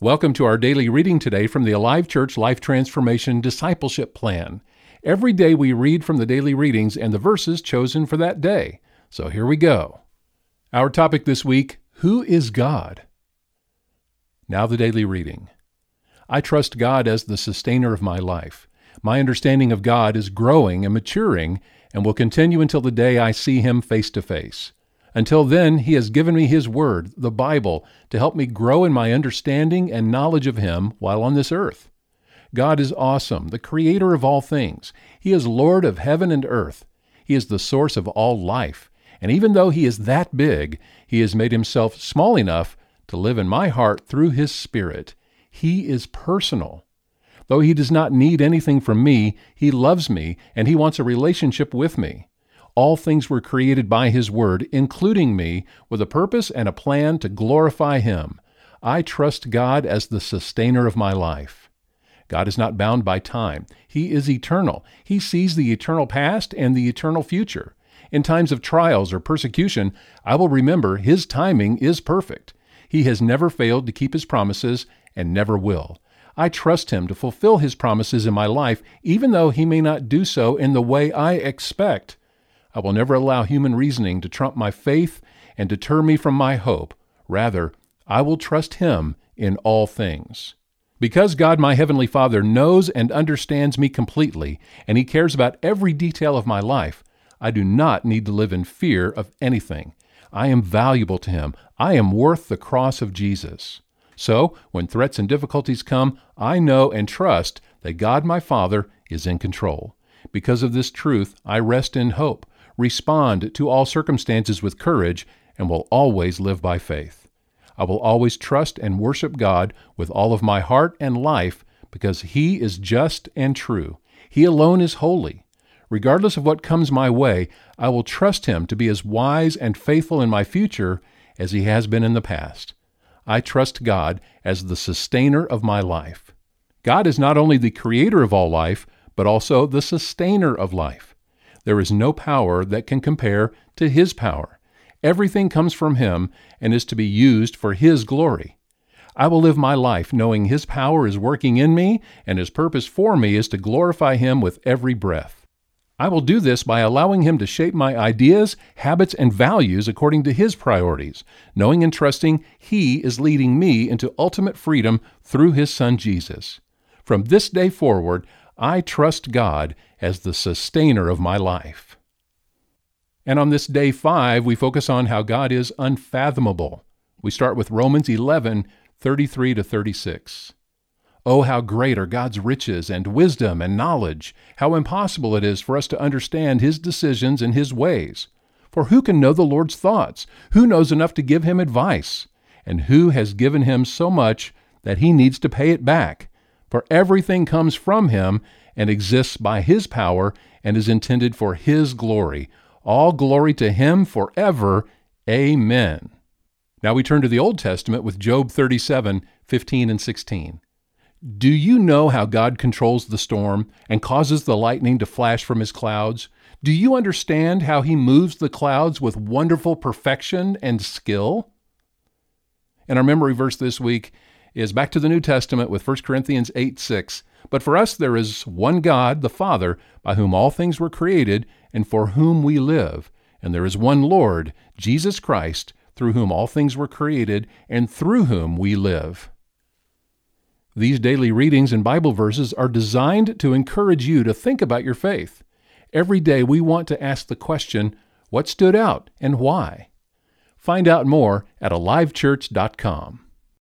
Welcome to our daily reading today from the Alive Church Life Transformation Discipleship Plan. Every day we read from the daily readings and the verses chosen for that day. So here we go. Our topic this week Who is God? Now the daily reading. I trust God as the sustainer of my life. My understanding of God is growing and maturing and will continue until the day I see Him face to face. Until then, He has given me His Word, the Bible, to help me grow in my understanding and knowledge of Him while on this earth. God is awesome, the Creator of all things. He is Lord of heaven and earth. He is the source of all life. And even though He is that big, He has made Himself small enough to live in my heart through His Spirit. He is personal. Though He does not need anything from me, He loves me and He wants a relationship with me. All things were created by His Word, including me, with a purpose and a plan to glorify Him. I trust God as the sustainer of my life. God is not bound by time. He is eternal. He sees the eternal past and the eternal future. In times of trials or persecution, I will remember His timing is perfect. He has never failed to keep His promises and never will. I trust Him to fulfill His promises in my life, even though He may not do so in the way I expect. I will never allow human reasoning to trump my faith and deter me from my hope. Rather, I will trust Him in all things. Because God, my Heavenly Father, knows and understands me completely, and He cares about every detail of my life, I do not need to live in fear of anything. I am valuable to Him. I am worth the cross of Jesus. So, when threats and difficulties come, I know and trust that God, my Father, is in control. Because of this truth, I rest in hope respond to all circumstances with courage, and will always live by faith. I will always trust and worship God with all of my heart and life because He is just and true. He alone is holy. Regardless of what comes my way, I will trust Him to be as wise and faithful in my future as He has been in the past. I trust God as the sustainer of my life. God is not only the creator of all life, but also the sustainer of life. There is no power that can compare to His power. Everything comes from Him and is to be used for His glory. I will live my life knowing His power is working in me and His purpose for me is to glorify Him with every breath. I will do this by allowing Him to shape my ideas, habits, and values according to His priorities, knowing and trusting He is leading me into ultimate freedom through His Son Jesus. From this day forward, I trust God as the sustainer of my life. And on this day five, we focus on how God is unfathomable. We start with Romans 11 33 to 36. Oh, how great are God's riches and wisdom and knowledge! How impossible it is for us to understand His decisions and His ways. For who can know the Lord's thoughts? Who knows enough to give Him advice? And who has given Him so much that He needs to pay it back? For everything comes from Him and exists by His power and is intended for His glory. All glory to Him forever. Amen. Now we turn to the Old Testament with Job 37 15 and 16. Do you know how God controls the storm and causes the lightning to flash from his clouds? Do you understand how he moves the clouds with wonderful perfection and skill? And our memory verse this week is back to the New Testament with 1 Corinthians 8 6. But for us there is one God, the Father, by whom all things were created, and for whom we live. And there is one Lord, Jesus Christ, through whom all things were created, and through whom we live. These daily readings and Bible verses are designed to encourage you to think about your faith. Every day we want to ask the question, what stood out and why? Find out more at alivechurch.com.